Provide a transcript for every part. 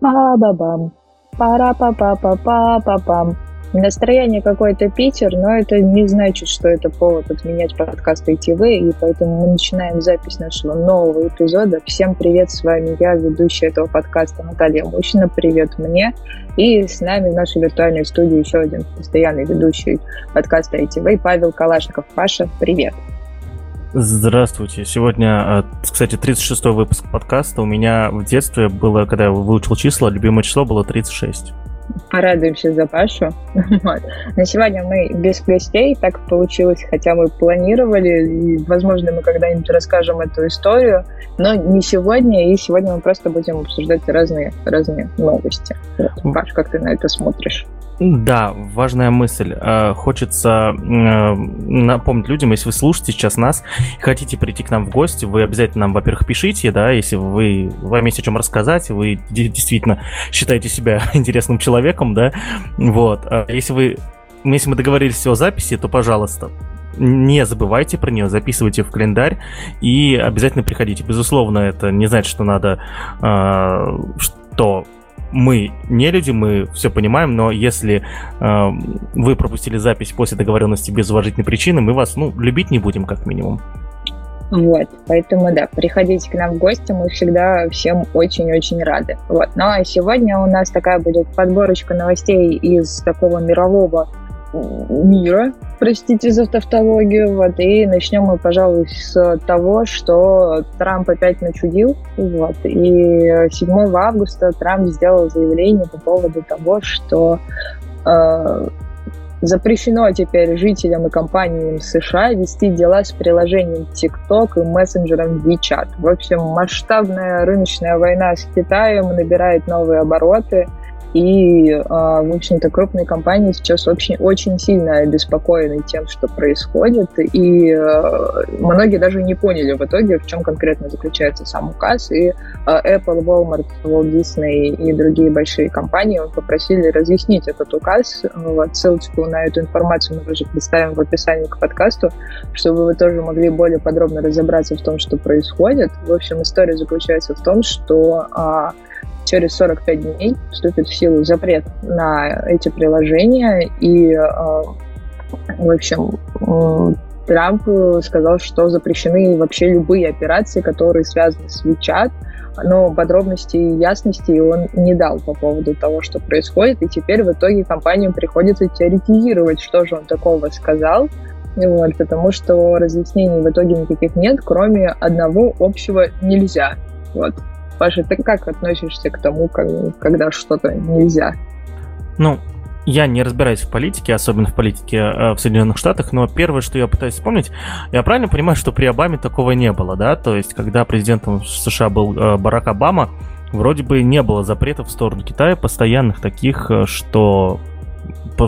Па-ба-бам. Пара-па-па-па-па-па-пам. Настроение какой-то Питер, но это не значит, что это повод отменять подкаст ITV, и поэтому мы начинаем запись нашего нового эпизода. Всем привет, с вами я, ведущая этого подкаста Наталья Мущина. Привет мне. И с нами в нашей виртуальной студии еще один постоянный ведущий подкаста ITV Павел Калашников. Паша, привет. Здравствуйте. Сегодня, кстати, 36-й выпуск подкаста. У меня в детстве было, когда я выучил числа, любимое число было 36 порадуемся за Пашу. Вот. На сегодня мы без гостей, так получилось, хотя мы планировали, и, возможно, мы когда-нибудь расскажем эту историю, но не сегодня, и сегодня мы просто будем обсуждать разные, разные новости. Паш, как ты на это смотришь? Да, важная мысль. Э, хочется э, напомнить людям, если вы слушаете сейчас нас и хотите прийти к нам в гости, вы обязательно нам, во-первых, пишите, да, если вы вам есть о чем рассказать, вы действительно считаете себя интересным человеком, да, вот. А если вы, если мы договорились о записи, то, пожалуйста, не забывайте про нее, записывайте в календарь и обязательно приходите. Безусловно, это не значит, что надо, э, что мы не люди, мы все понимаем, но если э, вы пропустили запись после договоренности без уважительной причины, мы вас, ну, любить не будем, как минимум. Вот, поэтому, да, приходите к нам в гости, мы всегда всем очень-очень рады. Вот, ну а сегодня у нас такая будет подборочка новостей из такого мирового мира, простите за тавтологию, вот, и начнем мы, пожалуй, с того, что Трамп опять начудил, вот, и 7 августа Трамп сделал заявление по поводу того, что э, запрещено теперь жителям и компаниям США вести дела с приложением TikTok и мессенджером WeChat. В общем, масштабная рыночная война с Китаем набирает новые обороты – и, а, в общем-то, крупные компании сейчас очень, очень сильно обеспокоены тем, что происходит. И а, многие даже не поняли в итоге, в чем конкретно заключается сам указ. И а, Apple, Walmart, Walt Disney и другие большие компании попросили разъяснить этот указ. Вот, ссылочку на эту информацию мы тоже представим в описании к подкасту, чтобы вы тоже могли более подробно разобраться в том, что происходит. В общем, история заключается в том, что через 45 дней вступит в силу запрет на эти приложения, и, э, в общем, Трамп сказал, что запрещены вообще любые операции, которые связаны с WeChat, но подробностей и ясности он не дал по поводу того, что происходит, и теперь в итоге компаниям приходится теоретизировать, что же он такого сказал, вот, потому что разъяснений в итоге никаких нет, кроме одного общего нельзя. Вот. Паша, ты как относишься к тому, когда что-то нельзя? Ну, я не разбираюсь в политике, особенно в политике э, в Соединенных Штатах, но первое, что я пытаюсь вспомнить, я правильно понимаю, что при Обаме такого не было, да? То есть, когда президентом США был э, Барак Обама, вроде бы не было запретов в сторону Китая, постоянных таких, э, что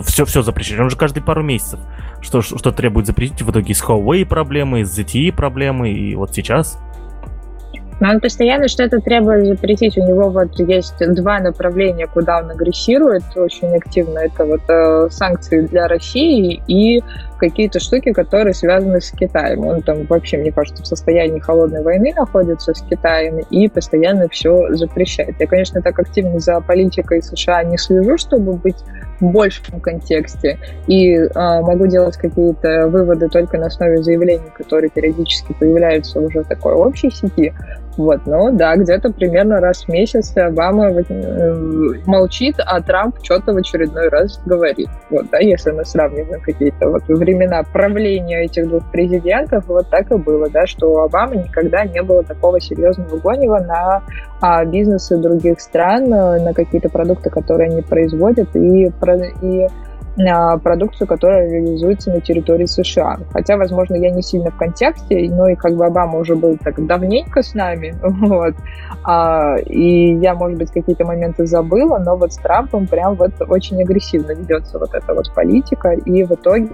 все, все запрещено. Он же каждые пару месяцев что, что требует запретить. В итоге с Huawei проблемы, с ZTE проблемы, и вот сейчас но он постоянно что-то требует запретить. У него вот есть два направления, куда он агрессирует очень активно. Это вот э, санкции для России и какие-то штуки, которые связаны с Китаем. Он там вообще, мне кажется, в состоянии холодной войны находится с Китаем и постоянно все запрещает. Я, конечно, так активно за политикой США не слежу, чтобы быть в большем контексте. И э, могу делать какие-то выводы только на основе заявлений, которые периодически появляются уже в такой общей сети. Вот, ну да, где-то примерно раз в месяц Обама э, молчит, а Трамп что-то в очередной раз говорит. Вот, да, если мы сравниваем какие-то вот времена правления этих двух президентов, вот так и было, да, что у Обамы никогда не было такого серьезного гонева на а, бизнесы других стран, э, на какие-то продукты, которые они производят, и, и продукцию, которая реализуется на территории США. Хотя, возможно, я не сильно в контексте, но и как бы Обама уже был так давненько с нами, вот, а, и я, может быть, какие-то моменты забыла, но вот с Трампом прям вот очень агрессивно ведется вот эта вот политика, и в итоге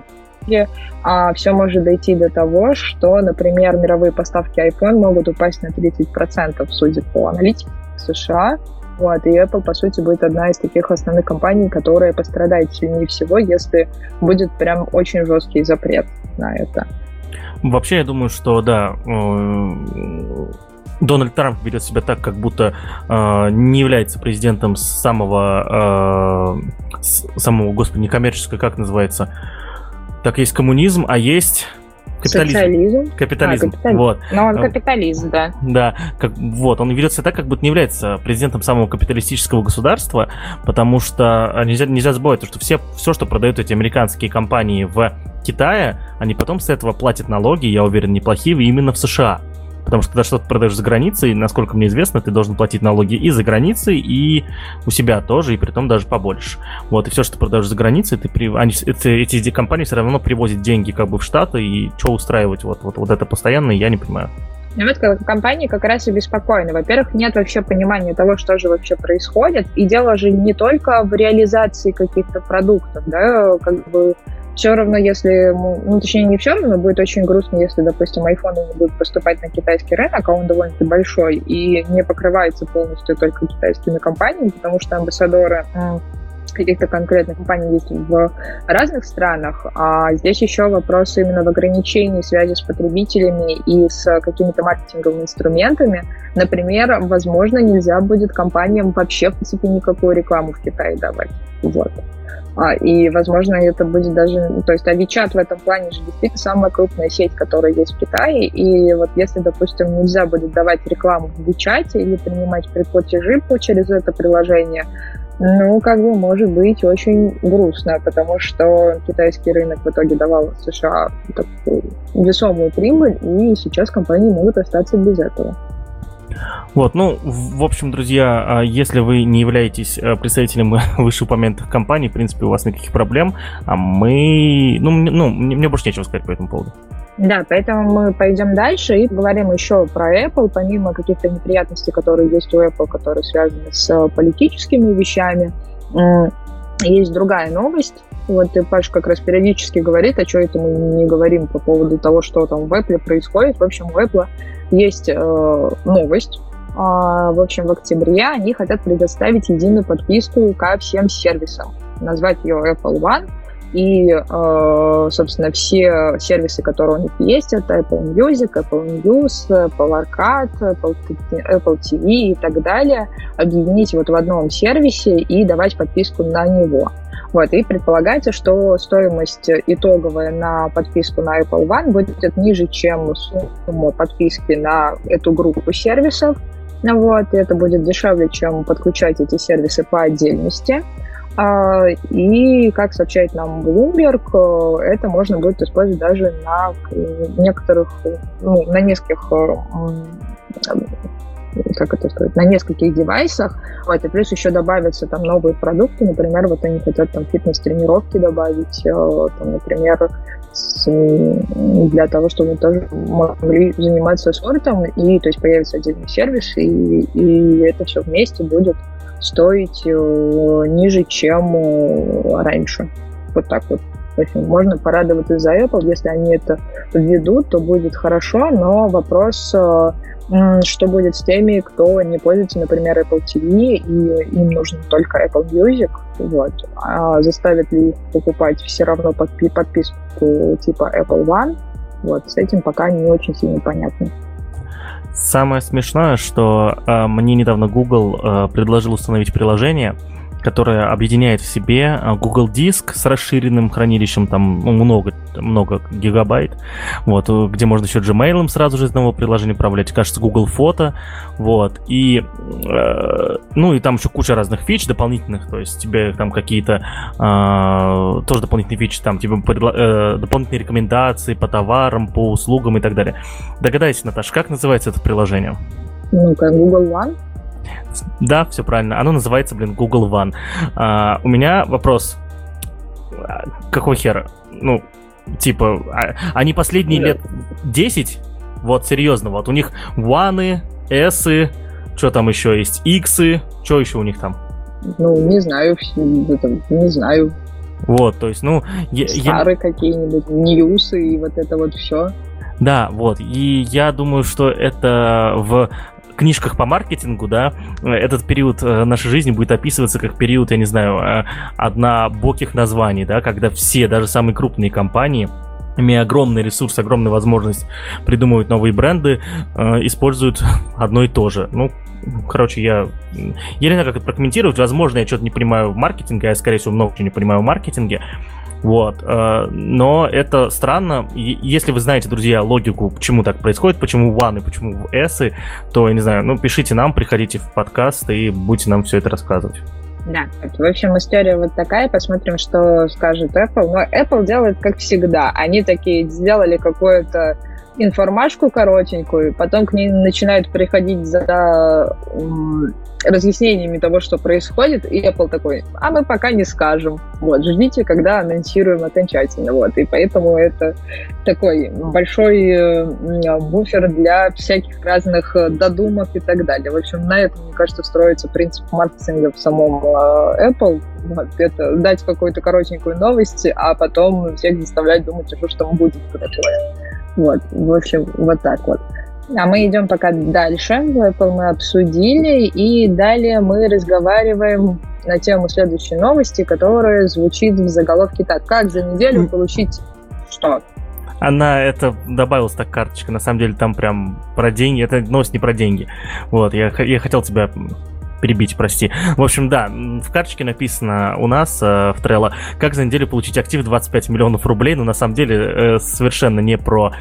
а, все может дойти до того, что, например, мировые поставки iPhone могут упасть на 30%, судя по аналитике США, вот, и Apple, по сути, будет одна из таких основных компаний, которая пострадает сильнее всего, если будет прям очень жесткий запрет на это. Вообще, я думаю, что да, э, Дональд Трамп ведет себя так, как будто э, не является президентом самого, э, самого, господи, некоммерческого, как называется? Так, есть коммунизм, а есть Капитализм. Социализм. Капитализм. А, капитализм. Вот. Но он капиталист, да. Да, как, вот, он ведет себя так, как будто не является президентом самого капиталистического государства, потому что а, нельзя, нельзя забывать, что все, все, что продают эти американские компании в Китае, они потом с этого платят налоги, я уверен, неплохие, именно в США. Потому что когда что-то продаешь за границей, насколько мне известно, ты должен платить налоги и за границей, и у себя тоже, и при том даже побольше. Вот, и все, что продаешь за границей, ты при... они, эти, эти компании все равно привозят деньги как бы в Штаты, и что устраивать вот, вот, вот это постоянно, я не понимаю. Ну вот компании как раз и беспокойны. Во-первых, нет вообще понимания того, что же вообще происходит. И дело же не только в реализации каких-то продуктов, да, как бы все равно, если, ну, точнее, не все равно, будет очень грустно, если, допустим, iPhone не будет поступать на китайский рынок, а он довольно-таки большой и не покрывается полностью только китайскими компаниями, потому что амбассадоры каких-то конкретных компаний есть в разных странах, а здесь еще вопрос именно в ограничении связи с потребителями и с какими-то маркетинговыми инструментами. Например, возможно, нельзя будет компаниям вообще, в принципе, никакую рекламу в Китае давать. Вот. А, и, возможно, это будет даже... То есть Авичат в этом плане же действительно самая крупная сеть, которая есть в Китае. И вот если, допустим, нельзя будет давать рекламу в Вичате или принимать платежи через это приложение, ну, как бы, может быть очень грустно, потому что китайский рынок в итоге давал США такую весомую прибыль, и сейчас компании могут остаться без этого. Вот, ну, в общем, друзья, а если вы не являетесь э, представителем вышеупомянутых компаний, в принципе, у вас никаких проблем, а мы... Ну, ну мне больше нечего сказать по этому поводу. Да, поэтому мы пойдем дальше и поговорим еще про Apple, помимо каких-то неприятностей, которые есть у Apple, которые связаны с политическими вещами. Есть другая новость. Вот и Паш как раз периодически говорит, а что это мы не говорим по поводу того, что там в Apple происходит. В общем, у Apple есть э, новость. Э, в общем, в октябре они хотят предоставить единую подписку ко всем сервисам. Назвать ее Apple One. И, э, собственно, все сервисы, которые у них есть, это Apple Music, Apple News, Apple Arcade, Apple, TV и так далее, объединить вот в одном сервисе и давать подписку на него. Вот, и предполагается, что стоимость итоговая на подписку на Apple One будет ниже, чем сумма подписки на эту группу сервисов. Вот, и это будет дешевле, чем подключать эти сервисы по отдельности. А, и, как сообщает нам Bloomberg, это можно будет использовать даже на некоторых, ну, на нескольких как это сказать, на нескольких девайсах. Вот, и плюс еще добавятся там новые продукты, например, вот они хотят там фитнес-тренировки добавить, э, там, например, с, для того, чтобы мы тоже могли заниматься спортом, и то есть появится отдельный сервис, и, и это все вместе будет стоить э, ниже, чем э, раньше. Вот так вот. Общем, можно порадоваться за Apple, если они это введут, то будет хорошо, но вопрос что будет с теми, кто не пользуется, например, Apple TV, и им нужен только Apple Music, вот, а заставит ли их покупать все равно подпи- подписку типа Apple One, вот, с этим пока не очень сильно понятно. Самое смешное, что э, мне недавно Google э, предложил установить приложение, которая объединяет в себе а, Google Диск с расширенным хранилищем, там ну, много, много гигабайт, вот, где можно еще Gmail сразу же из одного приложения управлять, кажется, Google Фото, вот, и, э, ну, и там еще куча разных фич дополнительных, то есть тебе там какие-то, э, тоже дополнительные фичи, там предла- э, дополнительные рекомендации по товарам, по услугам и так далее. Догадайся, Наташа, как называется это приложение? Ну, как Google One. Да, все правильно. Оно называется, блин, Google One. А, у меня вопрос. Какой хер? Ну, типа, а, они последние лет 10? Вот, серьезно, вот у них One, S, что там еще есть, X, что еще у них там? Ну, не знаю, не знаю. Вот, то есть, ну... Старые я... какие-нибудь, ньюсы и вот это вот все. Да, вот. И я думаю, что это в книжках по маркетингу, да, этот период э, нашей жизни будет описываться как период, я не знаю, э, однобоких названий, да, когда все, даже самые крупные компании, имея огромный ресурс, огромную возможность придумывать новые бренды, э, используют одно и то же. Ну, короче, я, не знаю, как это прокомментировать. Возможно, я что-то не понимаю в маркетинге, я, скорее всего, много чего не понимаю в маркетинге. Вот. Э, но это странно. Если вы знаете, друзья, логику, почему так происходит, почему и почему S, то, я не знаю, ну, пишите нам, приходите в подкаст и будете нам все это рассказывать. Да, в общем, история вот такая, посмотрим, что скажет Apple. Но Apple делает как всегда. Они такие сделали какое-то информашку коротенькую, потом к ней начинают приходить за разъяснениями того, что происходит, и Apple такой, а мы пока не скажем. Вот, ждите, когда анонсируем окончательно. Вот, и поэтому это такой большой э, буфер для всяких разных э, додумок и так далее. В общем, на этом, мне кажется, строится принцип маркетинга в самом э, Apple. Вот, это дать какую-то коротенькую новость, а потом всех заставлять думать, что что там будет такое. Вот, в общем, вот так вот. А мы идем пока дальше. Apple мы обсудили, и далее мы разговариваем на тему следующей новости, которая звучит в заголовке так. Как за неделю получить что? Она это добавилась так карточка, на самом деле там прям про деньги, это новость не про деньги. Вот, я, я хотел тебя перебить, прости. В общем, да, в карточке написано у нас э, в Trello, как за неделю получить актив 25 миллионов рублей, но на самом деле э, совершенно не про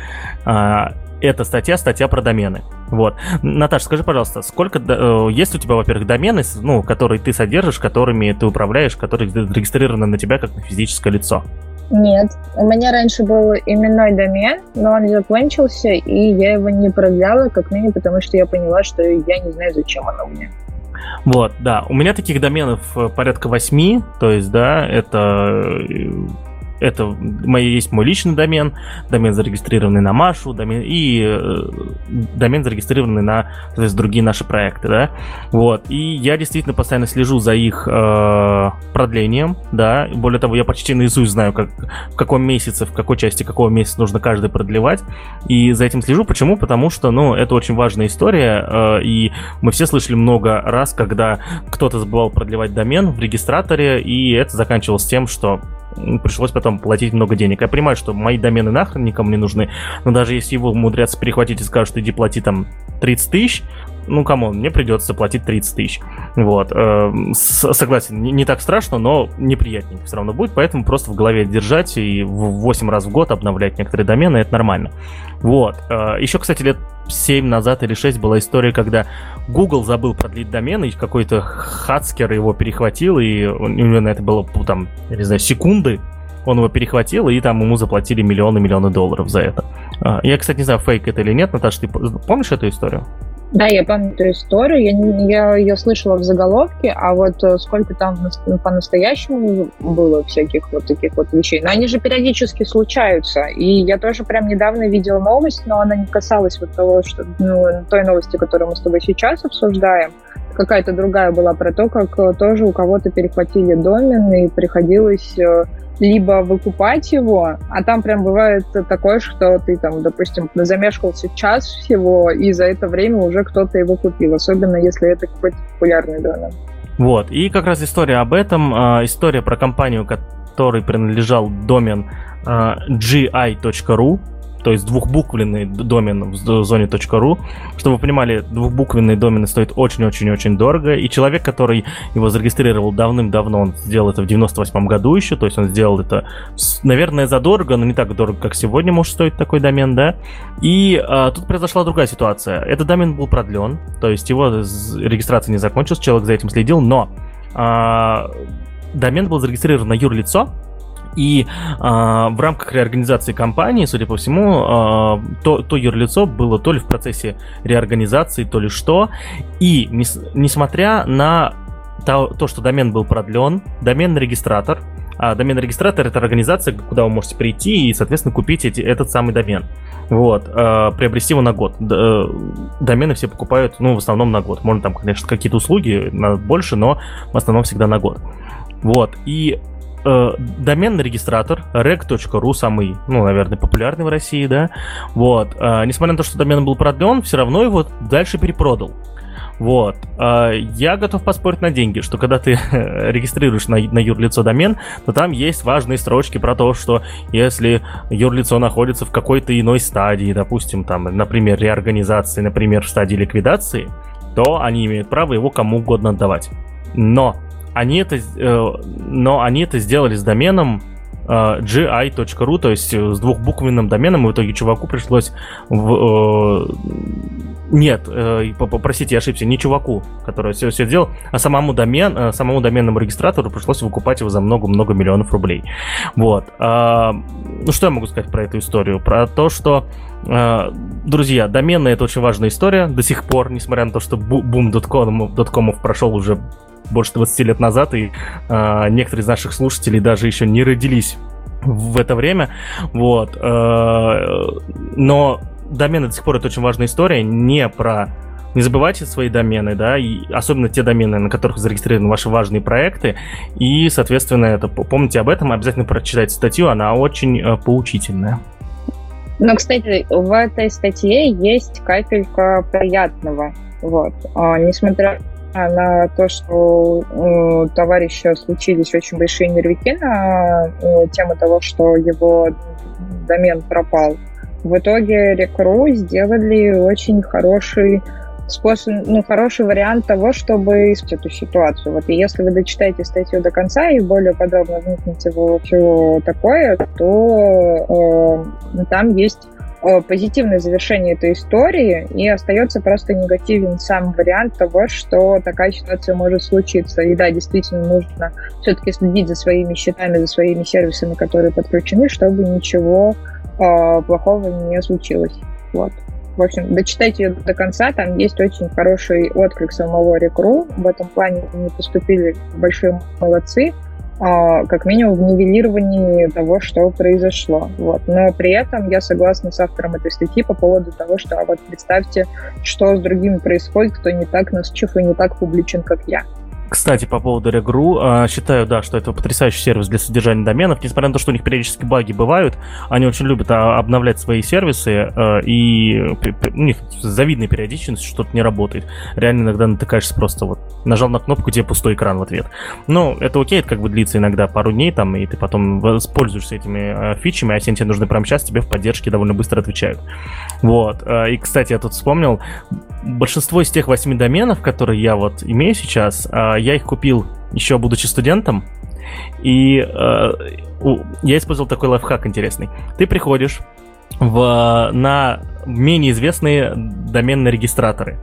э, эта статья, статья про домены. Вот. Наташа, скажи, пожалуйста, сколько э, есть у тебя, во-первых, домены, ну, которые ты содержишь, которыми ты управляешь, которые зарегистрированы на тебя как на физическое лицо? Нет. У меня раньше был именной домен, но он закончился, и я его не продляла, как минимум, потому что я поняла, что я не знаю, зачем оно мне. Вот, да. У меня таких доменов э, порядка восьми, то есть, да, это э, это мой, есть мой личный домен, домен зарегистрированный на Машу, домен, и э, домен зарегистрированный на то есть, другие наши проекты, да. Вот. И я действительно постоянно слежу за их э, продлением, да. Более того, я почти наизусть знаю, как, в каком месяце, в какой части какого месяца нужно каждый продлевать. И за этим слежу. Почему? Потому что, ну, это очень важная история, э, и мы все слышали много раз, когда кто-то забывал продлевать домен в регистраторе, и это заканчивалось тем, что пришлось потом платить много денег. Я понимаю, что мои домены нахрен никому не нужны, но даже если его умудрятся перехватить и скажут, иди плати там 30 тысяч, ну, come on, мне придется платить 30 тысяч. Вот. Э, согласен, не, так страшно, но неприятненько все равно будет, поэтому просто в голове держать и в 8 раз в год обновлять некоторые домены, это нормально. Вот. Э, еще, кстати, лет 7 назад или 6 была история, когда Google забыл продлить домен, и какой-то хацкер его перехватил, и у него на это было, там, я не знаю, секунды, он его перехватил, и там ему заплатили миллионы-миллионы долларов за это. Э, я, кстати, не знаю, фейк это или нет, Наташа, ты помнишь эту историю? Да, я помню эту историю, я, я ее слышала в заголовке, а вот э, сколько там по-настоящему было всяких вот таких вот вещей. Но они же периодически случаются, и я тоже прям недавно видела новость, но она не касалась вот того, что, ну, той новости, которую мы с тобой сейчас обсуждаем, какая-то другая была про то, как э, тоже у кого-то перехватили домен, и приходилось э, либо выкупать его, а там прям бывает такое, что ты там, допустим, замешкался час всего, и за это время уже кто-то его купил, особенно если это какой-то популярный домен. Вот, и как раз история об этом, э, история про компанию, которой принадлежал домен э, gi.ru, то есть двухбуквенный домен в зоне .ru. Чтобы вы понимали, двухбуквенный домен стоит очень-очень-очень дорого, и человек, который его зарегистрировал давным-давно, он сделал это в 98 году еще, то есть он сделал это, наверное, задорого, но не так дорого, как сегодня может стоить такой домен, да. И а, тут произошла другая ситуация. Этот домен был продлен, то есть его регистрация не закончилась, человек за этим следил, но а, домен был зарегистрирован на юрлицо, и э, в рамках реорганизации компании, судя по всему, э, то, то юрлицо было то ли в процессе реорганизации, то ли что. И нес, несмотря на то, то, что домен был продлен, доменный регистратор, а домен регистратор это организация, куда вы можете прийти и, соответственно, купить эти, этот самый домен. Вот, э, приобрести его на год. Д, домены все покупают, ну, в основном на год. Можно там, конечно, какие-то услуги на больше, но в основном всегда на год. Вот, и э, доменный регистратор reg.ru, самый, ну, наверное, популярный в России, да, вот, э, несмотря на то, что домен был продлен, все равно его дальше перепродал. Вот. А, я готов поспорить на деньги, что когда ты регистрируешь на, на юрлицо домен, то там есть важные строчки про то, что если юрлицо находится в какой-то иной стадии, допустим, там, например, реорганизации, например, в стадии ликвидации, то они имеют право его кому угодно отдавать. Но они это, э, но они это сделали с доменом uh, gi.ru, то есть с двухбуквенным доменом, и в итоге чуваку пришлось в, нет, э, простите, я ошибся, не чуваку, который все, все делал, а самому, домен, э, самому доменному регистратору пришлось выкупать его за много-много миллионов рублей. Вот. Э, ну, что я могу сказать про эту историю? Про то, что, э, друзья, доменная это очень важная история до сих пор, несмотря на то, что доткомов прошел уже больше 20 лет назад, и э, некоторые из наших слушателей даже еще не родились в это время. Вот. Э, но домены до сих пор это очень важная история, не про не забывайте свои домены, да, и особенно те домены, на которых зарегистрированы ваши важные проекты, и, соответственно, это помните об этом, обязательно прочитайте статью, она очень э, поучительная. Но, кстати, в этой статье есть капелька приятного, вот, а, несмотря на то, что у товарища случились очень большие нервики на тему того, что его домен пропал, в итоге Рекру сделали очень хороший способ, ну, хороший вариант того, чтобы исправить эту ситуацию. Вот и если вы дочитаете статью до конца и более подробно вникнете в что такое, то э, там есть э, позитивное завершение этой истории, и остается просто негативен сам вариант того, что такая ситуация может случиться. И да, действительно нужно все-таки следить за своими счетами, за своими сервисами, которые подключены, чтобы ничего э, плохого не случилось. Вот. В общем, дочитайте ее до конца, там есть очень хороший отклик самого Рекру. В этом плане они поступили большие молодцы, э, как минимум в нивелировании того, что произошло. Вот. Но при этом я согласна с автором этой статьи по поводу того, что а вот представьте, что с другими происходит, кто не так насчив и не так публичен, как я. Кстати, по поводу Regru, а, считаю, да, что это потрясающий сервис для содержания доменов. Несмотря на то, что у них периодически баги бывают, они очень любят а, обновлять свои сервисы, а, и у них с завидной периодичностью что-то не работает. Реально иногда натыкаешься просто вот, нажал на кнопку, тебе пустой экран в ответ. Но это окей, это как бы длится иногда пару дней, там, и ты потом пользуешься этими фичами, а если тебе нужны прямо сейчас, тебе в поддержке довольно быстро отвечают. Вот. И, кстати, я тут вспомнил, большинство из тех восьми доменов, которые я вот имею сейчас, я их купил еще будучи студентом, и э, я использовал такой лайфхак интересный. Ты приходишь в, на менее известные доменные регистраторы.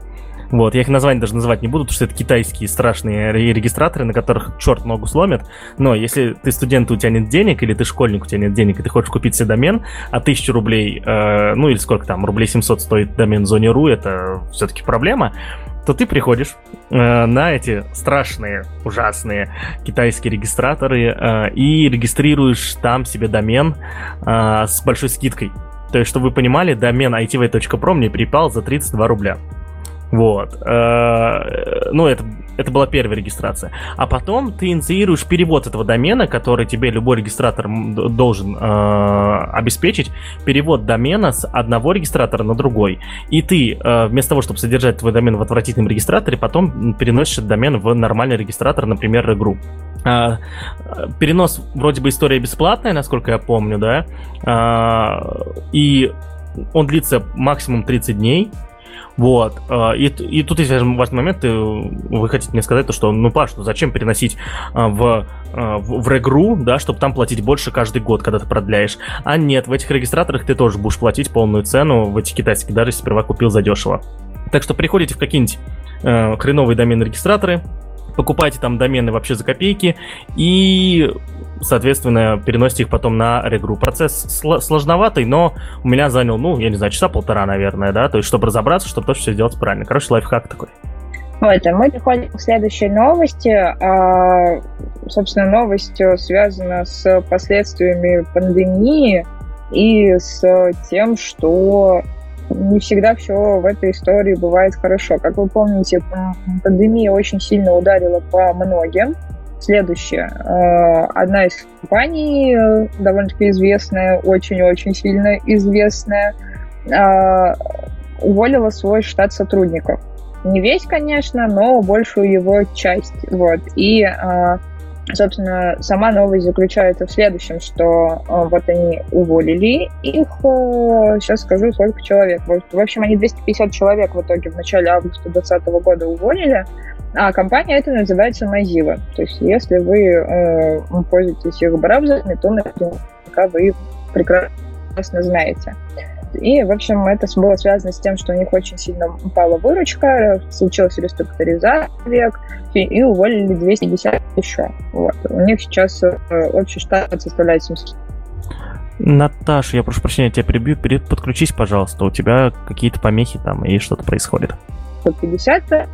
Вот, я их название даже называть не буду, потому что это китайские страшные регистраторы, на которых черт ногу сломят. Но если ты студент, у тебя нет денег, или ты школьник, у тебя нет денег, и ты хочешь купить себе домен, а 1000 рублей, э, ну или сколько там, рублей 700 стоит домен в зоне .ru, это все-таки проблема, то ты приходишь на эти страшные, ужасные китайские регистраторы э, и регистрируешь там себе домен э, с большой скидкой. То есть, чтобы вы понимали, домен itv.pro мне припал за 32 рубля. Вот. Э, ну, это, это была первая регистрация. А потом ты инициируешь перевод этого домена, который тебе любой регистратор должен э, обеспечить. Перевод домена с одного регистратора на другой. И ты, э, вместо того, чтобы содержать твой домен в отвратительном регистраторе, потом переносишь этот домен в нормальный регистратор, например, игру. Перенос вроде бы история бесплатная, насколько я помню, да, и он длится максимум 30 дней, вот. А, и, и тут есть важный момент. Вы хотите мне сказать, то, что, ну, Паш, ну зачем переносить а, в, в, в регру, да, чтобы там платить больше каждый год, когда ты продляешь. А нет, в этих регистраторах ты тоже будешь платить полную цену в этих китайских, даже если сперва купил задешево. Так что приходите в какие-нибудь э, хреновые доменные регистраторы, покупайте там домены вообще за копейки и, соответственно, переносите их потом на регру. Процесс сложноватый, но у меня занял, ну, я не знаю, часа полтора, наверное, да, то есть, чтобы разобраться, чтобы точно все сделать правильно. Короче, лайфхак такой. Вот, а мы переходим к следующей новости. А, собственно, новость связана с последствиями пандемии и с тем, что не всегда все в этой истории бывает хорошо. Как вы помните, пандемия очень сильно ударила по многим. Следующее. Э, одна из компаний, э, довольно-таки известная, очень-очень сильно известная, э, уволила свой штат сотрудников. Не весь, конечно, но большую его часть. Вот. И Собственно, сама новость заключается в следующем, что вот они уволили их, сейчас скажу, сколько человек. В общем, они 250 человек в итоге в начале августа 2020 года уволили, а компания это называется Mozilla. То есть, если вы э, пользуетесь их браузерами, то наверняка вы прекрасно знаете. И, в общем, это было связано с тем, что у них очень сильно упала выручка, случилась реструктуризация и уволили 250 еще. Вот. У них сейчас э, общий штат составляет 700 Наташа, я прошу прощения, тебя перебью. Подключись, пожалуйста. У тебя какие-то помехи там и что-то происходит. 50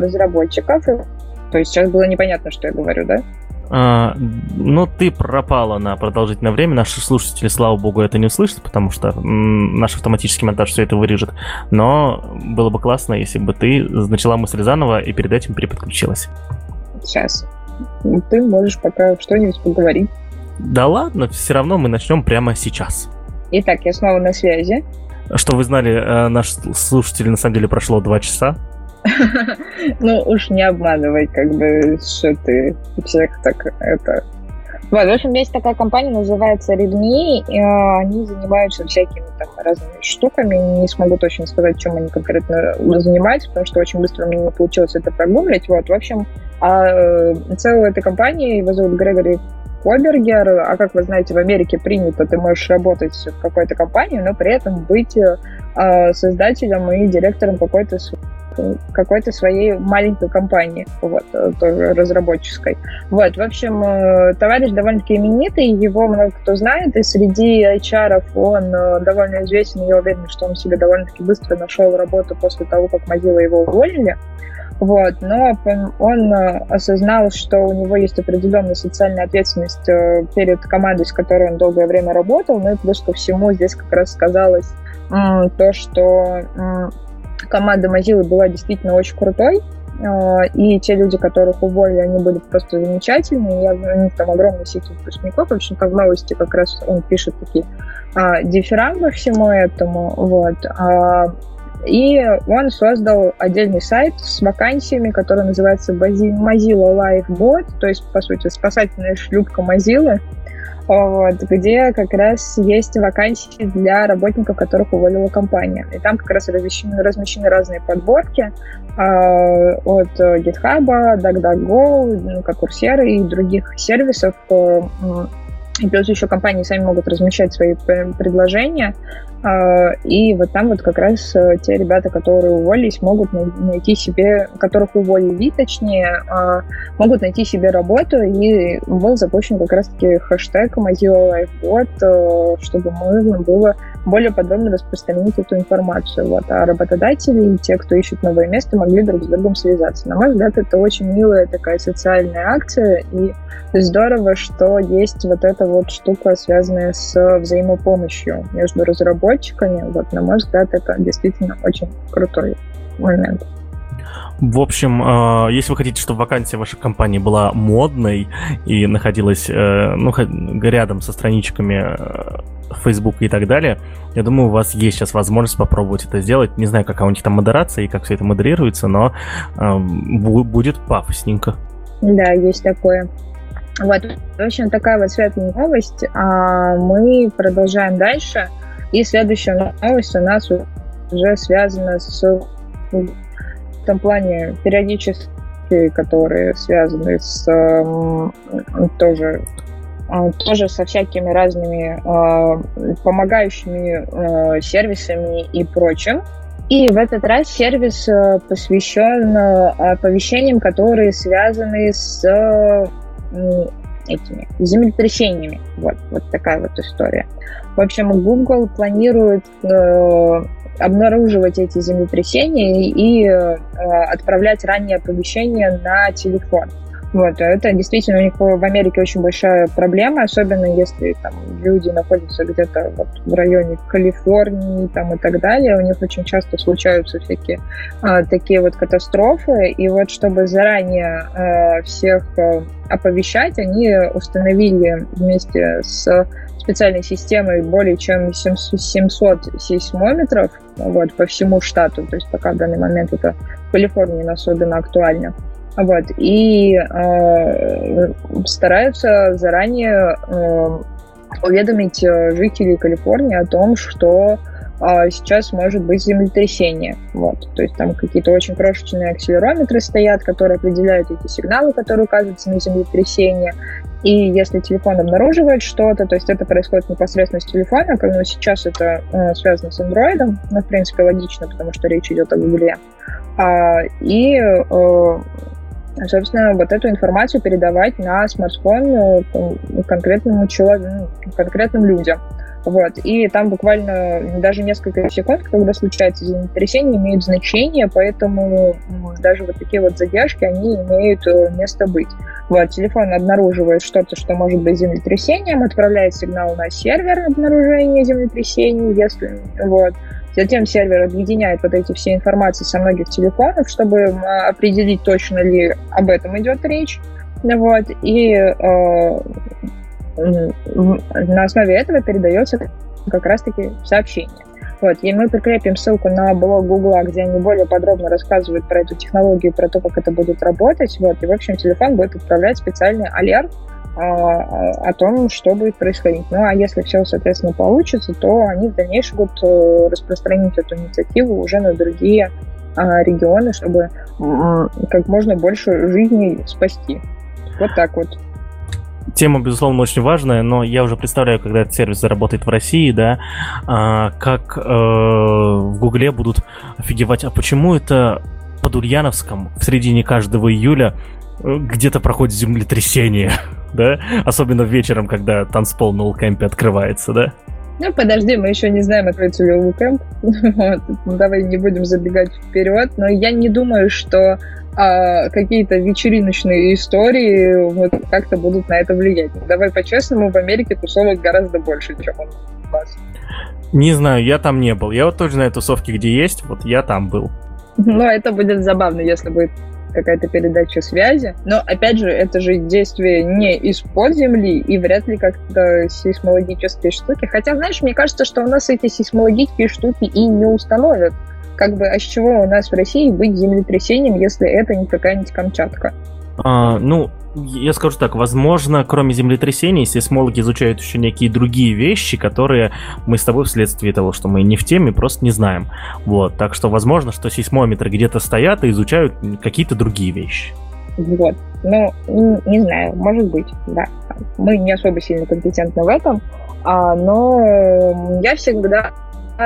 разработчиков. То есть сейчас было непонятно, что я говорю, да? А, ну, ты пропала на продолжительное время. Наши слушатели, слава богу, это не услышат, потому что наш автоматический монтаж все это вырежет. Но было бы классно, если бы ты начала мысль заново и перед этим переподключилась. Сейчас. Ты можешь пока что-нибудь поговорить. Да ладно, все равно мы начнем прямо сейчас. Итак, я снова на связи. Что вы знали, э, наш слушатель на самом деле прошло два часа. Ну, уж не обманывай, как бы, что ты всех так это... Вот, в общем, есть такая компания, называется Redmi, и э, они занимаются всякими там разными штуками, не смогу точно сказать, чем они конкретно занимаются, потому что очень быстро мне не получилось это прогуглить, вот, в общем, а э, целую этой компании его зовут Грегори Кобергер, а как вы знаете, в Америке принято, ты можешь работать в какой-то компании, но при этом быть э, создателем и директором какой-то какой-то своей маленькой компании, вот, э, тоже разработческой. Вот, в общем, э, товарищ довольно-таки именитый, его много кто знает, и среди HR он э, довольно известен, я уверена, что он себе довольно-таки быстро нашел работу после того, как Mozilla его уволили. Вот, но он осознал, что у него есть определенная социальная ответственность перед командой, с которой он долгое время работал, ну и плюс ко всему здесь как раз сказалось то, что команда Mozilla была действительно очень крутой, а, и те люди, которых уволили, они были просто замечательные. Я, у них там огромный сеть выпускников. В общем, там в новости как раз он пишет такие а, дифирамбы всему этому. Вот. А, и он создал отдельный сайт с вакансиями, который называется Mozilla Live Bot, то есть, по сути, спасательная шлюпка Mozilla, вот, где как раз есть вакансии для работников, которых уволила компания. И там как раз размещены, размещены разные подборки э, от GitHub, DuckDuckGo, ну, как Coursera и других сервисов. Э, и плюс еще компании сами могут размещать свои предложения. А, и вот там вот как раз э, те ребята, которые уволились, могут найти себе, которых уволили, точнее, а, могут найти себе работу, и был запущен как раз-таки хэштег Mozilla LifeBot, э, чтобы можно было более подробно распространить эту информацию. Вот. А работодатели и те, кто ищет новое место, могли друг с другом связаться. На мой взгляд, это очень милая такая социальная акция, и здорово, что есть вот эта вот штука, связанная с взаимопомощью между разработчиками. Вот, на мой взгляд, это действительно очень крутой момент. В общем, э, если вы хотите, чтобы вакансия вашей компании была модной и находилась э, ну, рядом со страничками э, Facebook и так далее, я думаю, у вас есть сейчас возможность попробовать это сделать. Не знаю, какая у них там модерация и как все это модерируется, но будет пафосненько. Да, есть такое. Вот, в общем, такая вот светлая новость. А мы продолжаем дальше. И следующая новость у нас уже связана с в том плане периодически, которые связаны с тоже тоже со всякими разными э, помогающими э, сервисами и прочим. И в этот раз сервис э, посвящен оповещениям, которые связаны с этими землетрясениями. Вот, вот такая вот история. В общем, Google планирует э, обнаруживать эти землетрясения и э, отправлять ранние оповещения на телефон. Вот, а это действительно у них в Америке очень большая проблема, особенно если там люди находятся где-то вот в районе Калифорнии там и так далее, у них очень часто случаются всякие а, такие вот катастрофы, и вот чтобы заранее а, всех а, оповещать, они установили вместе с специальной системой более чем 700 сейсмометров вот, по всему штату, то есть пока в данный момент это в Калифорнии особенно актуально. Вот, и э, стараются заранее э, уведомить э, жителей Калифорнии о том, что э, сейчас может быть землетрясение. Вот, то есть там какие-то очень крошечные акселерометры стоят, которые определяют эти сигналы, которые указываются на землетрясение. И если телефон обнаруживает что-то, то есть это происходит непосредственно с телефона, как ну, сейчас это э, связано с андроидом, ну, в принципе, логично, потому что речь идет о Гугле. А, и э, собственно, вот эту информацию передавать на смартфон э, конкретному человеку, ну, конкретным людям. Вот. И там буквально даже несколько секунд, когда случается землетрясение, имеют значение, поэтому даже вот такие вот задержки, они имеют э, место быть. Вот. Телефон обнаруживает что-то, что может быть землетрясением, отправляет сигнал на сервер обнаружения землетрясений, если вот. Затем сервер объединяет вот эти все информации со многих телефонов, чтобы определить точно ли об этом идет речь. Вот, и э, на основе этого передается как раз-таки сообщение. Вот, и мы прикрепим ссылку на блог Гугла, где они более подробно рассказывают про эту технологию, про то, как это будет работать. Вот, и, в общем, телефон будет отправлять специальный алерт о том, что будет происходить. Ну, а если все, соответственно, получится, то они в дальнейшем будут э, распространить эту инициативу уже на другие а, регионы, чтобы как можно больше жизней спасти. Вот так вот. Тема, безусловно, очень важная, но я уже представляю, когда этот сервис заработает в России, да, а, как э, в Гугле будут офигевать, а почему это под Ульяновском в середине каждого июля э, где-то проходит землетрясение? Да? Особенно вечером, когда танцпол на Улкэмпе открывается, да? Ну, подожди, мы еще не знаем, откроется ли Улкэмп. вот. Ну, давай не будем забегать вперед. Но я не думаю, что а, какие-то вечериночные истории вот как-то будут на это влиять. Давай по-честному, в Америке тусовок гораздо больше, чем у нас. Не знаю, я там не был. Я вот тоже на тусовке, где есть, вот я там был. Ну, это будет забавно, если будет какая-то передача связи. Но, опять же, это же действие не из-под земли и вряд ли как-то сейсмологические штуки. Хотя, знаешь, мне кажется, что у нас эти сейсмологические штуки и не установят. Как бы, а с чего у нас в России быть землетрясением, если это не какая-нибудь Камчатка? А, ну, я скажу так, возможно, кроме землетрясений, сейсмологи изучают еще некие другие вещи, которые мы с тобой вследствие того, что мы не в теме, просто не знаем. Вот, так что возможно, что сейсмометры где-то стоят и изучают какие-то другие вещи. Вот, ну, не знаю, может быть, да. Мы не особо сильно компетентны в этом, а, но я всегда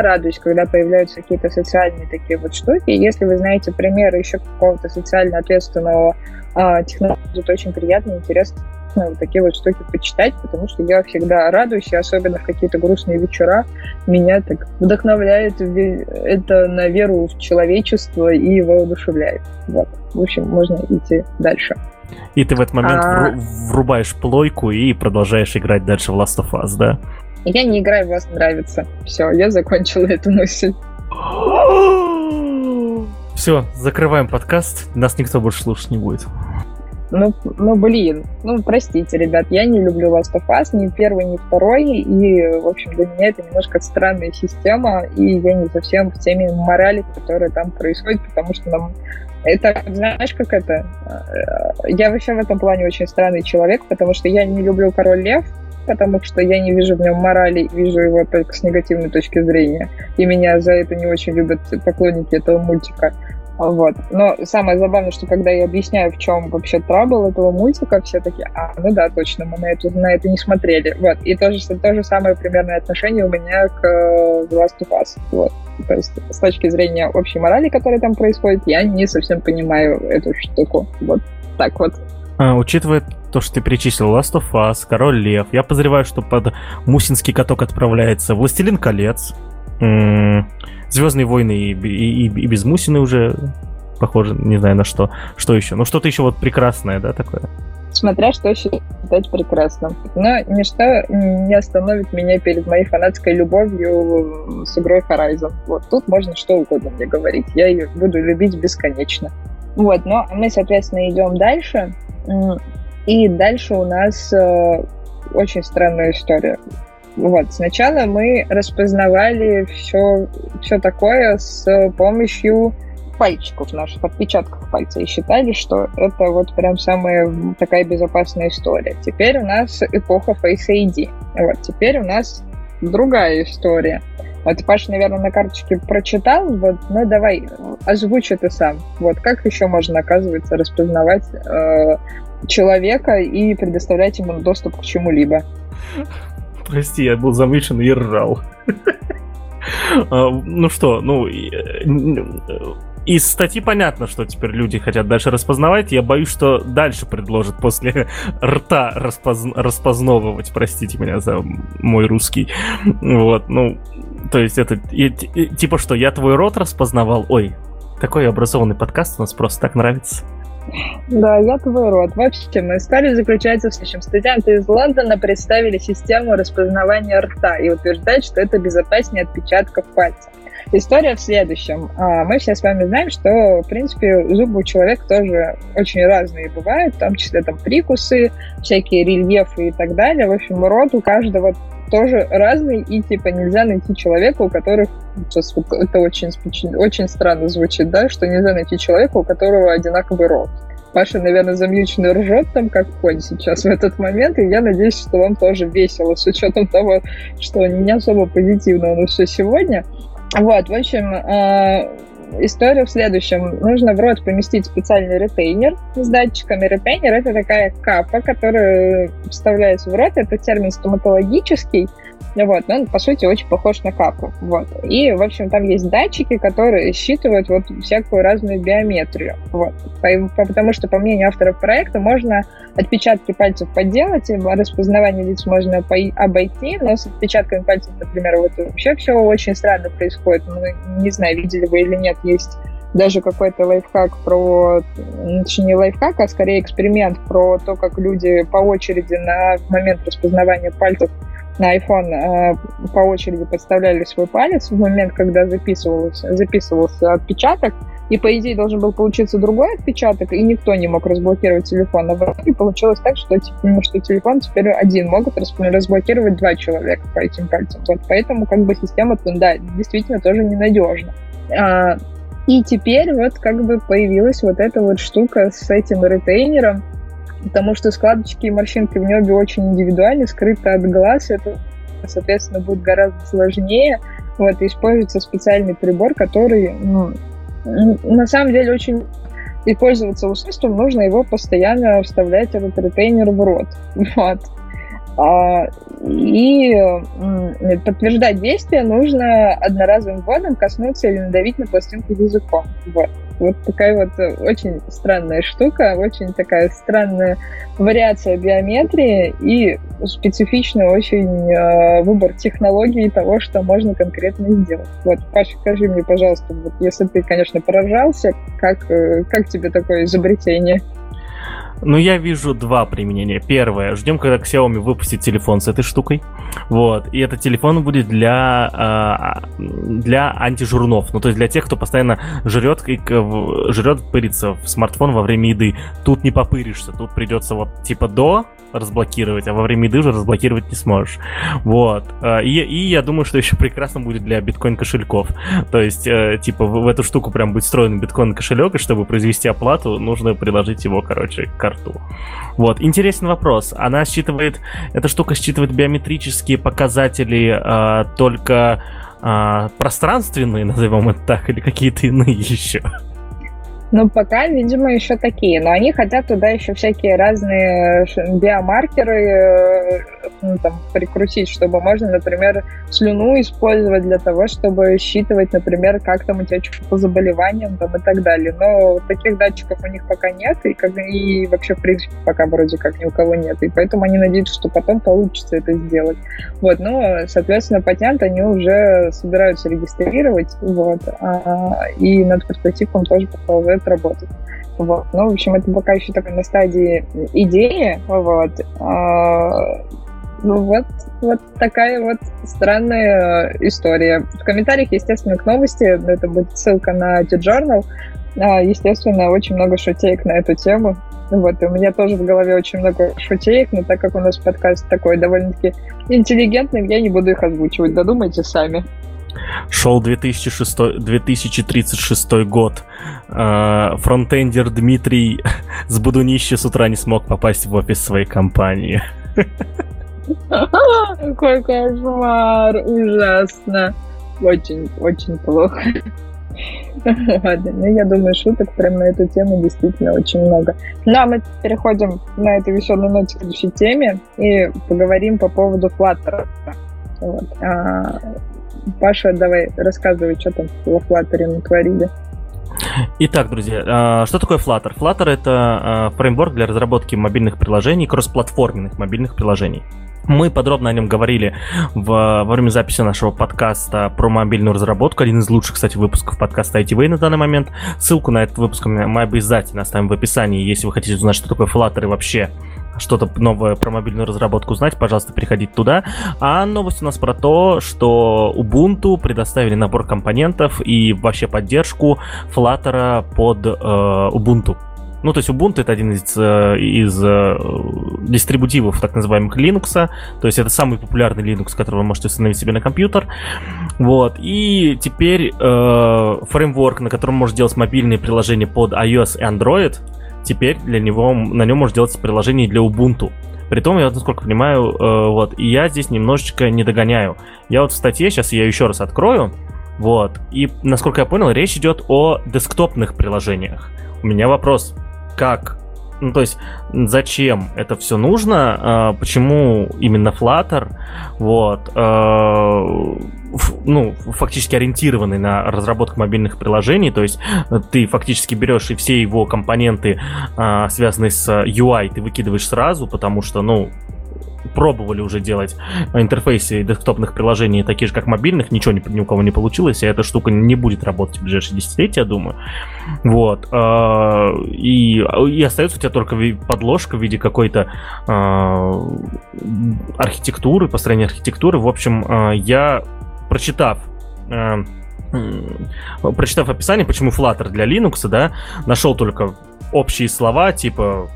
радуюсь, когда появляются какие-то социальные такие вот штуки. Если вы знаете примеры еще какого-то социально ответственного а, технологии, будет очень приятно и интересно вот такие вот штуки почитать, потому что я всегда радуюсь, и особенно в какие-то грустные вечера меня так вдохновляет это на веру в человечество и воодушевляет. Вот. В общем, можно идти дальше. И ты в этот момент а... врубаешь плойку и продолжаешь играть дальше в Last of Us, да? Я не играю, вас нравится. Все, я закончила эту мысль. Все, закрываем подкаст. Нас никто больше слушать не будет. Ну, ну, блин, ну, простите, ребят, я не люблю Last of Us, ни первый, ни второй, и, в общем, для меня это немножко странная система, и я не совсем в теме морали, которая там происходит, потому что нам это, знаешь, как это? Э, я вообще в этом плане очень странный человек, потому что я не люблю Король Лев, потому что я не вижу в нем морали, вижу его только с негативной точки зрения. И меня за это не очень любят поклонники этого мультика. Вот. Но самое забавное, что когда я объясняю, в чем вообще трабл этого мультика, все таки а, ну да, точно, мы на это, на это не смотрели. Вот. И то же, то же самое примерное отношение у меня к The Last of Us. Вот. То есть с точки зрения общей морали, которая там происходит, я не совсем понимаю эту штуку. Вот так вот. А, учитывая то, что ты перечислил Last of Us, Король Лев, я подозреваю, что под Мусинский каток отправляется Властелин колец, Звездные войны и, и, и без Мусины уже похоже, не знаю на что. Что еще? Ну, что-то еще вот прекрасное, да, такое? Смотря что считать прекрасным. Но ничто не остановит меня перед моей фанатской любовью с игрой Horizon. Вот тут можно что угодно мне говорить. Я ее буду любить бесконечно. Вот, но мы, соответственно, идем дальше. И дальше у нас э, очень странная история. Вот, сначала мы распознавали все, все такое с помощью пальчиков наших, отпечатков пальца, и считали, что это вот прям самая такая безопасная история. Теперь у нас эпоха Face ID. Вот, теперь у нас другая история. Вот Паша, наверное, на карточке прочитал, вот, ну давай, озвучь это сам. Вот как еще можно, оказывается, распознавать э, человека и предоставлять ему доступ к чему-либо? Прости, я был замечен и ржал. А, ну что, ну, из статьи понятно, что теперь люди хотят дальше распознавать. Я боюсь, что дальше предложат после рта распоз... распозновывать. Простите меня за мой русский. Вот, ну, то есть это и, и, типа что, я твой рот распознавал? Ой, такой образованный подкаст у нас просто так нравится. Да, я твой род. В общем, история заключается в следующем. Студенты из Лондона представили систему распознавания рта и утверждают, что это безопаснее отпечатков пальцев. История в следующем. А, мы все с вами знаем, что, в принципе, зубы у человека тоже очень разные бывают, в том числе там прикусы, всякие рельефы и так далее. В общем, рот у каждого тоже разный, и типа нельзя найти человека, у которых сейчас вот это очень, очень странно звучит, да, что нельзя найти человека, у которого одинаковый рот. Паша, наверное, замьюченный ржет там как конь сейчас в этот момент, и я надеюсь, что вам тоже весело, с учетом того, что не особо позитивно у нас все сегодня. Вот, в общем, э, история в следующем. Нужно в рот поместить специальный ретейнер с датчиками. Ретейнер — это такая капа, которая вставляется в рот. Это термин стоматологический. Вот, но он, по сути, очень похож на капу. Вот. И, в общем, там есть датчики, которые считывают вот всякую разную биометрию. Вот. Потому что, по мнению авторов проекта, можно отпечатки пальцев подделать, распознавание лиц можно обойти, но с отпечатками пальцев, например, вот вообще все очень странно происходит. Ну, не знаю, видели вы или нет, есть даже какой-то лайфхак про, точнее, лайфхак, а скорее эксперимент про то, как люди по очереди на момент распознавания пальцев на iPhone э, по очереди подставляли свой палец в момент, когда записывался, записывался отпечаток, и, по идее, должен был получиться другой отпечаток, и никто не мог разблокировать телефон. А в итоге получилось так, что, ну, что телефон теперь один могут разблокировать два человека по этим пальцам. Вот поэтому как бы система, да, действительно тоже ненадежна. А, и теперь вот как бы появилась вот эта вот штука с этим ретейнером, потому что складочки и морщинки в небе очень индивидуальны, скрыты от глаз, это, соответственно, будет гораздо сложнее. Вот, и используется специальный прибор, который, ну, на самом деле, очень и пользоваться устройством нужно его постоянно вставлять этот ретейнер в рот. Вот. А, и подтверждать действие нужно одноразовым вводом коснуться или надавить на пластинку языком. Вот. Вот такая вот очень странная штука, очень такая странная вариация биометрии и специфичный очень э, выбор технологий того, что можно конкретно сделать. Вот, Паша, скажи мне, пожалуйста, вот если ты, конечно, поражался, как, э, как тебе такое изобретение? Ну, я вижу два применения. Первое, ждем, когда Xiaomi выпустит телефон с этой штукой. Вот. И этот телефон будет для, э, для антижурнов. Ну, то есть для тех, кто постоянно жрет, и, жрет, пырится в смартфон во время еды. Тут не попыришься. Тут придется вот типа до разблокировать, а во время еды уже разблокировать не сможешь. Вот. А, и, и я думаю, что еще прекрасно будет для биткоин-кошельков. То есть, э, типа, в, эту штуку прям будет встроен биткоин-кошелек, и чтобы произвести оплату, нужно приложить его, короче, к карту. Вот. Интересный вопрос. Она считывает, эта штука считывает биометрические показатели э, только э, пространственные, назовем это так, или какие-то иные еще? Ну, пока, видимо, еще такие. Но они хотят туда еще всякие разные биомаркеры э, ну, там, прикрутить, чтобы можно, например, слюну использовать для того, чтобы считывать, например, как там у тебя что по заболеваниям там, и так далее. Но таких датчиков у них пока нет, и, как, и вообще, в принципе, пока вроде как ни у кого нет. И поэтому они надеются, что потом получится это сделать. Вот, но, соответственно, патент они уже собираются регистрировать, вот, а, и над прототипом тоже продолжают работать. Вот. Ну, в общем, это пока еще только на стадии идеи. Вот. А, ну вот, вот такая вот странная история. В комментариях, естественно, к новости, это будет ссылка на T-Journal, а, естественно, очень много шутеек на эту тему. Вот, и у меня тоже в голове очень много шутеек, но так как у нас подкаст такой довольно-таки интеллигентный, я не буду их озвучивать, додумайте сами. Шел 2006, 2036 год. Э, фронтендер Дмитрий с Будунища с утра не смог попасть в офис своей компании. Какой кошмар! Ужасно. Очень, очень плохо. Ладно, ну я думаю, шуток прям на эту тему действительно очень много. Ну а мы переходим на эту веселую ночь к следующей теме и поговорим по поводу Flutter. Вот. А, Паша, давай рассказывай, что там во Flutter натворили. Итак, друзья, а, что такое Flutter? Flutter — это а, фреймворк для разработки мобильных приложений, кроссплатформенных мобильных приложений. Мы подробно о нем говорили в, во время записи нашего подкаста про мобильную разработку. Один из лучших, кстати, выпусков подкаста ITV на данный момент. Ссылку на этот выпуск мы обязательно оставим в описании, если вы хотите узнать, что такое Flutter и вообще что-то новое про мобильную разработку узнать, пожалуйста, приходите туда. А новость у нас про то, что Ubuntu предоставили набор компонентов и вообще поддержку Flutter под э, Ubuntu. Ну, то есть Ubuntu это один из, э, из э, дистрибутивов так называемых Linux. То есть это самый популярный Linux, который вы можете установить себе на компьютер. Вот. И теперь э, фреймворк, на котором можно делать мобильные приложения под iOS и Android, теперь для него, на нем может делаться приложение для Ubuntu. Притом, я, насколько понимаю, э, вот, и я здесь немножечко не догоняю. Я вот в статье, сейчас я ее еще раз открою, вот, и, насколько я понял, речь идет о десктопных приложениях. У меня вопрос, как ну, то есть, зачем это все нужно, а, почему именно Flutter, вот, а, ну, фактически ориентированный на разработку мобильных приложений, то есть ты фактически берешь и все его компоненты, а, связанные с UI, ты выкидываешь сразу, потому что, ну, пробовали уже делать интерфейсы десктопных приложений такие же, как мобильных, ничего ни, у кого не получилось, и эта штука не будет работать в ближайшие десятилетия, я думаю. Вот. А, и, и остается у тебя только подложка в виде какой-то а, архитектуры, построения архитектуры. В общем, я, прочитав прочитав описание, почему Flutter для Linux, да, нашел только общие слова, типа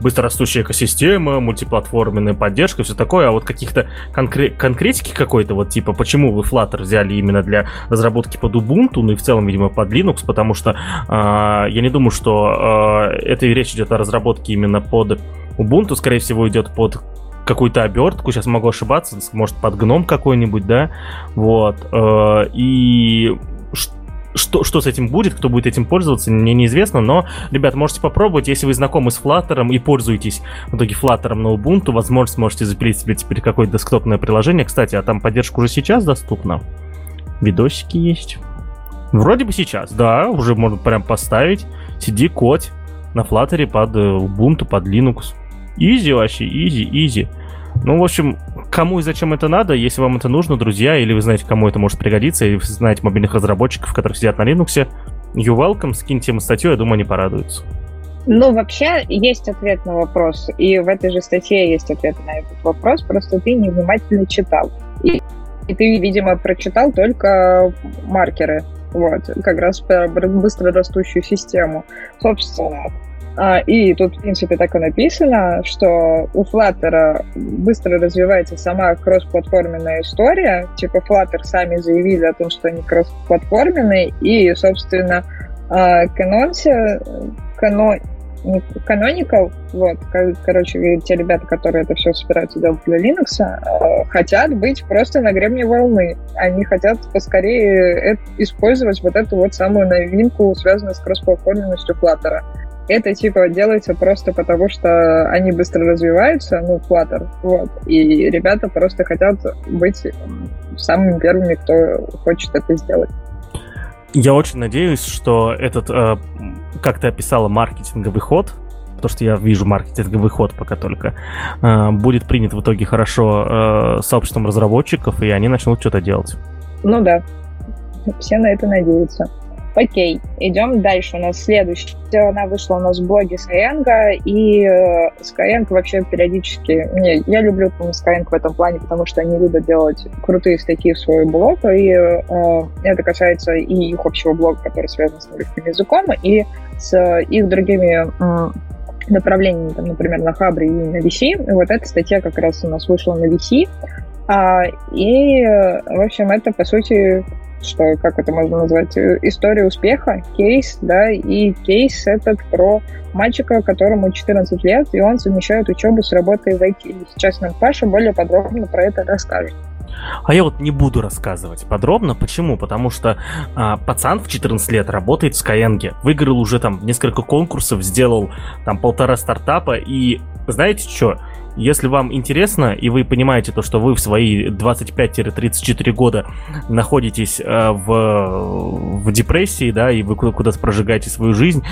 быстрорастущая экосистема, мультиплатформенная поддержка, все такое, а вот каких-то конкре- конкретики какой-то, вот типа, почему вы Flutter взяли именно для разработки под Ubuntu, ну и в целом, видимо, под Linux, потому что э, я не думаю, что э, это речь идет о разработке именно под Ubuntu, скорее всего, идет под какую-то обертку, сейчас могу ошибаться, может под гном какой-нибудь, да, вот, э, и что, что с этим будет, кто будет этим пользоваться, мне неизвестно, но, ребят, можете попробовать, если вы знакомы с Flutter и пользуетесь в итоге Flutter на Ubuntu, возможно, сможете запилить себе теперь какое-то десктопное приложение. Кстати, а там поддержка уже сейчас доступна? Видосики есть? Вроде бы сейчас, да, уже можно прям поставить. Сиди, код на Flutter под э, Ubuntu, под Linux. Easy вообще, easy, easy. Ну, в общем, кому и зачем это надо, если вам это нужно, друзья, или вы знаете, кому это может пригодиться, или вы знаете мобильных разработчиков, которые сидят на Linux, you welcome, скиньте им статью, я думаю, они порадуются. Ну, вообще, есть ответ на вопрос, и в этой же статье есть ответ на этот вопрос, просто ты невнимательно читал. И, и ты, видимо, прочитал только маркеры, вот, как раз про быстро растущую систему. Собственно, и тут, в принципе, так и написано, что у Flutter быстро развивается сама кроссплатформенная история. Типа Flutter сами заявили о том, что они кроссплатформенные, и, собственно, Canonce, Canon, Canonical, вот, короче, те ребята, которые это все собираются делать для Linux, а, хотят быть просто на гребне волны. Они хотят поскорее использовать вот эту вот самую новинку, связанную с кроссплатформенностью Flutter. Это типа делается просто потому, что они быстро развиваются, ну, Flutter, вот, и ребята просто хотят быть самыми первыми, кто хочет это сделать. Я очень надеюсь, что этот, э, как ты описала, маркетинговый ход, то, что я вижу маркетинговый ход пока только, э, будет принят в итоге хорошо э, сообществом разработчиков, и они начнут что-то делать. Ну да, все на это надеются. Окей, идем дальше. У нас следующая, она вышла у нас в блоге Skyeng, и э, Skyeng вообще периодически... Не, я люблю Skyeng в этом плане, потому что они любят делать крутые статьи в свой блог, и э, это касается и их общего блога, который связан с английским языком, и с их другими э, направлениями, там, например, на Хабре и на VC. И вот эта статья как раз у нас вышла на VC. А, и, в общем, это, по сути, что, как это можно назвать, э, история успеха, кейс, да, и кейс этот про мальчика, которому 14 лет, и он совмещает учебу с работой в IT. Сейчас нам Паша более подробно про это расскажет. А я вот не буду рассказывать подробно. Почему? Потому что а, пацан в 14 лет работает в Skyeng, выиграл уже там несколько конкурсов, сделал там полтора стартапа, и знаете что? Если вам интересно, и вы понимаете то, что вы в свои 25-34 года находитесь э, в, в депрессии, да, и вы куда-то прожигаете свою жизнь,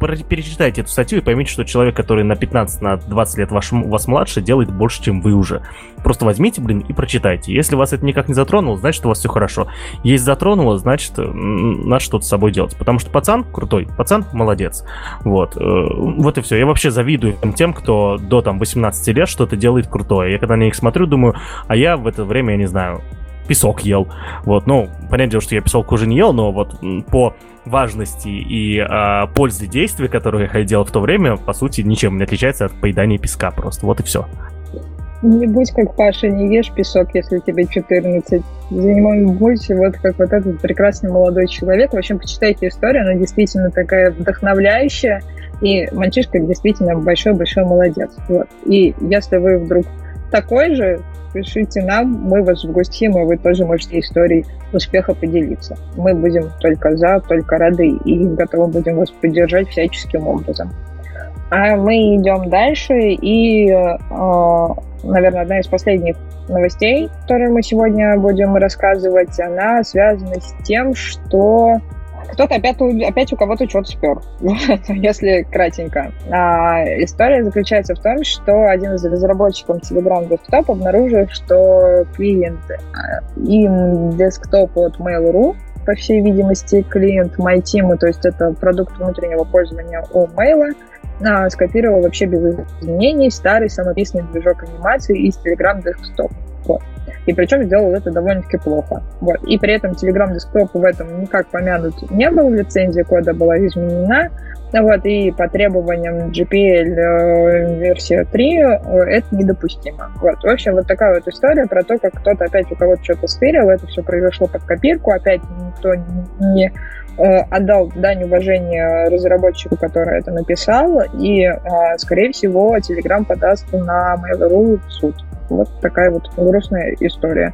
перечитайте эту статью и поймите, что человек, который на 15, на 20 лет ваш, вас младше, делает больше, чем вы уже. Просто возьмите, блин, и прочитайте. Если вас это никак не затронуло, значит, у вас все хорошо. Если затронуло, значит, надо что-то с собой делать. Потому что пацан крутой, пацан молодец. Вот. Э, вот и все. Я вообще завидую тем, кто до там 18 лет что-то делает крутое. Я когда на них смотрю, думаю, а я в это время, я не знаю, песок ел. Вот, ну, понятное дело, что я песок уже не ел, но вот по важности и э, пользы действия, которые я делал в то время, по сути, ничем не отличается от поедания песка просто. Вот и все. Не будь как Паша, не ешь песок, если тебе 14. Будь вот как вот этот прекрасный молодой человек. В общем, почитайте историю, она действительно такая вдохновляющая. И мальчишка действительно большой-большой молодец. Вот. И если вы вдруг такой же, пишите нам, мы вас вгостим, и вы тоже можете историей успеха поделиться. Мы будем только за, только рады и готовы будем вас поддержать всяческим образом. А мы идем дальше, и, э, наверное, одна из последних новостей, которые мы сегодня будем рассказывать, она связана с тем, что кто-то опять, опять у кого-то что-то спер, если кратенько. А, история заключается в том, что один из разработчиков Telegram Desktop обнаружил, что клиент им десктоп от Mail.ru по всей видимости, клиент MyTeam, то есть это продукт внутреннего пользования у Mail, а, скопировал вообще без изменений старый самописный движок анимации из Telegram Desktop. Вот. И причем сделал это довольно-таки плохо. Вот. И при этом Telegram Desktop в этом никак помянут не был, лицензия кода была изменена, вот, и по требованиям GPL э, версия 3 э, это недопустимо. Вот. В общем, вот такая вот история про то, как кто-то опять у кого-то что-то стырил, это все произошло под копирку, опять никто не э, отдал дань уважения разработчику, который это написал, и, скорее всего, Telegram подаст на Mail.ru в суд. Вот такая вот грустная история.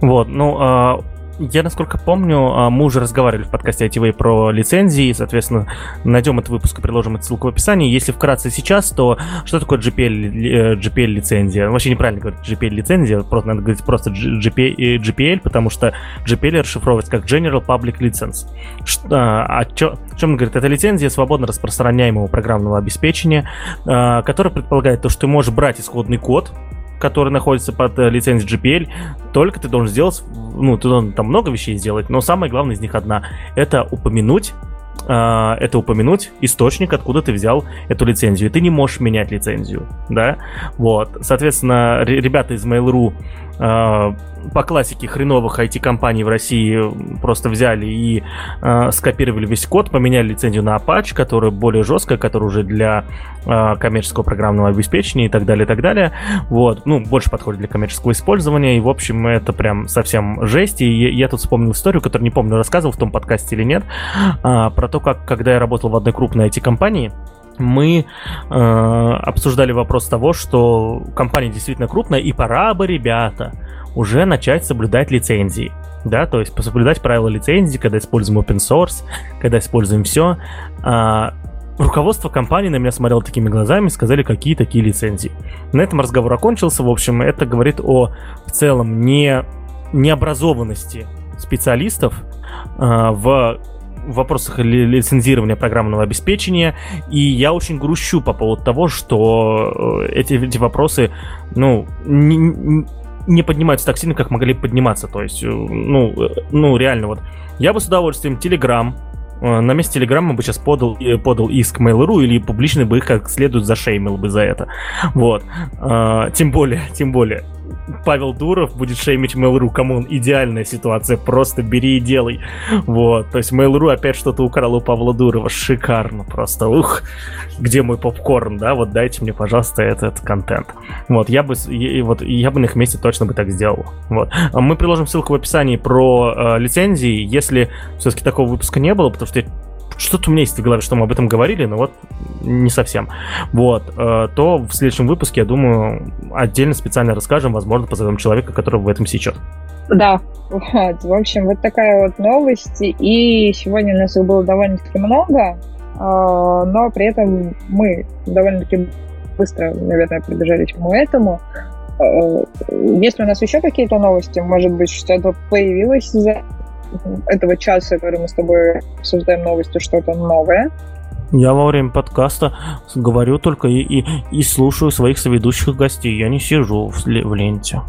Вот, ну, а, я, насколько помню, а, мы уже разговаривали в подкасте ITV про лицензии, соответственно, найдем этот выпуск и приложим эту ссылку в описании. Если вкратце сейчас, то что такое GPL, GPL лицензия? Вообще неправильно говорить GPL лицензия, просто надо говорить просто GPL, GPL потому что GPL расшифровывается как General Public License. А, о чем говорит? Это лицензия свободно распространяемого программного обеспечения, которая предполагает то, что ты можешь брать исходный код, который находится под э, лицензией GPL, только ты должен сделать, ну, ты должен там много вещей сделать, но самое главное из них одна, это упомянуть Uh, это упомянуть источник, откуда ты взял эту лицензию. И ты не можешь менять лицензию, да? Вот. Соответственно, ребята из Mail.ru uh, по классике хреновых IT-компаний в России просто взяли и э, скопировали весь код, поменяли лицензию на Apache, которая более жесткая, которая уже для э, коммерческого программного обеспечения и так далее, и так далее. Вот, ну, больше подходит для коммерческого использования, и, в общем, это прям совсем жесть. И я, я тут вспомнил историю, которую не помню, рассказывал в том подкасте или нет, э, про то, как, когда я работал в одной крупной IT-компании, мы э, обсуждали вопрос того, что компания действительно крупная, и пора бы, ребята, уже начать соблюдать лицензии. Да, то есть соблюдать правила лицензии, когда используем open source, когда используем все. А, руководство компании на меня смотрело такими глазами, сказали, какие такие лицензии. На этом разговор окончился. В общем, это говорит о в целом не необразованности специалистов э, в вопросах лицензирования программного обеспечения, и я очень грущу по поводу того, что э, эти, эти вопросы, ну, не, не поднимаются так сильно, как могли подниматься. То есть, э, ну, э, ну реально, вот я бы с удовольствием Telegram, на месте Телеграма бы сейчас подал, подал иск Mail.ru или публично бы их как следует зашеймил бы за это. Вот. Тем более, тем более, Павел Дуров будет шеймить Mail.ru. Кому идеальная ситуация, просто бери и делай. Вот, то есть Mail.ru опять что-то украл у Павла Дурова. Шикарно просто. Ух, где мой попкорн, да? Вот дайте мне, пожалуйста, этот контент. Вот, я бы, я, вот, я бы на их месте точно бы так сделал. Вот. А мы приложим ссылку в описании про э, лицензии. Если все-таки такого выпуска не было, потому что я что-то у меня есть в голове, что мы об этом говорили, но вот не совсем. Вот, э, то в следующем выпуске, я думаю, отдельно специально расскажем, возможно, позовем человека, который в этом сечет. Да, вот, в общем, вот такая вот новость, и сегодня у нас их было довольно-таки много, э, но при этом мы довольно-таки быстро, наверное, прибежали к всему этому. Э, есть ли у нас еще какие-то новости? Может быть, что-то появилось за этого часа, который мы с тобой обсуждаем новости, что-то новое. Я во время подкаста говорю только и, и, и слушаю своих соведущих гостей. Я не сижу в, в ленте.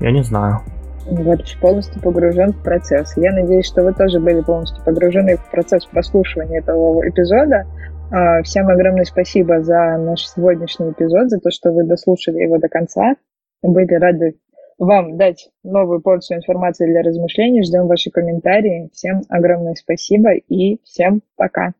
Я не знаю. Вот, полностью погружен в процесс. Я надеюсь, что вы тоже были полностью погружены в процесс прослушивания этого эпизода. А, всем огромное спасибо за наш сегодняшний эпизод, за то, что вы дослушали его до конца. Были рады вам дать новую порцию информации для размышлений. Ждем ваши комментарии. Всем огромное спасибо и всем пока.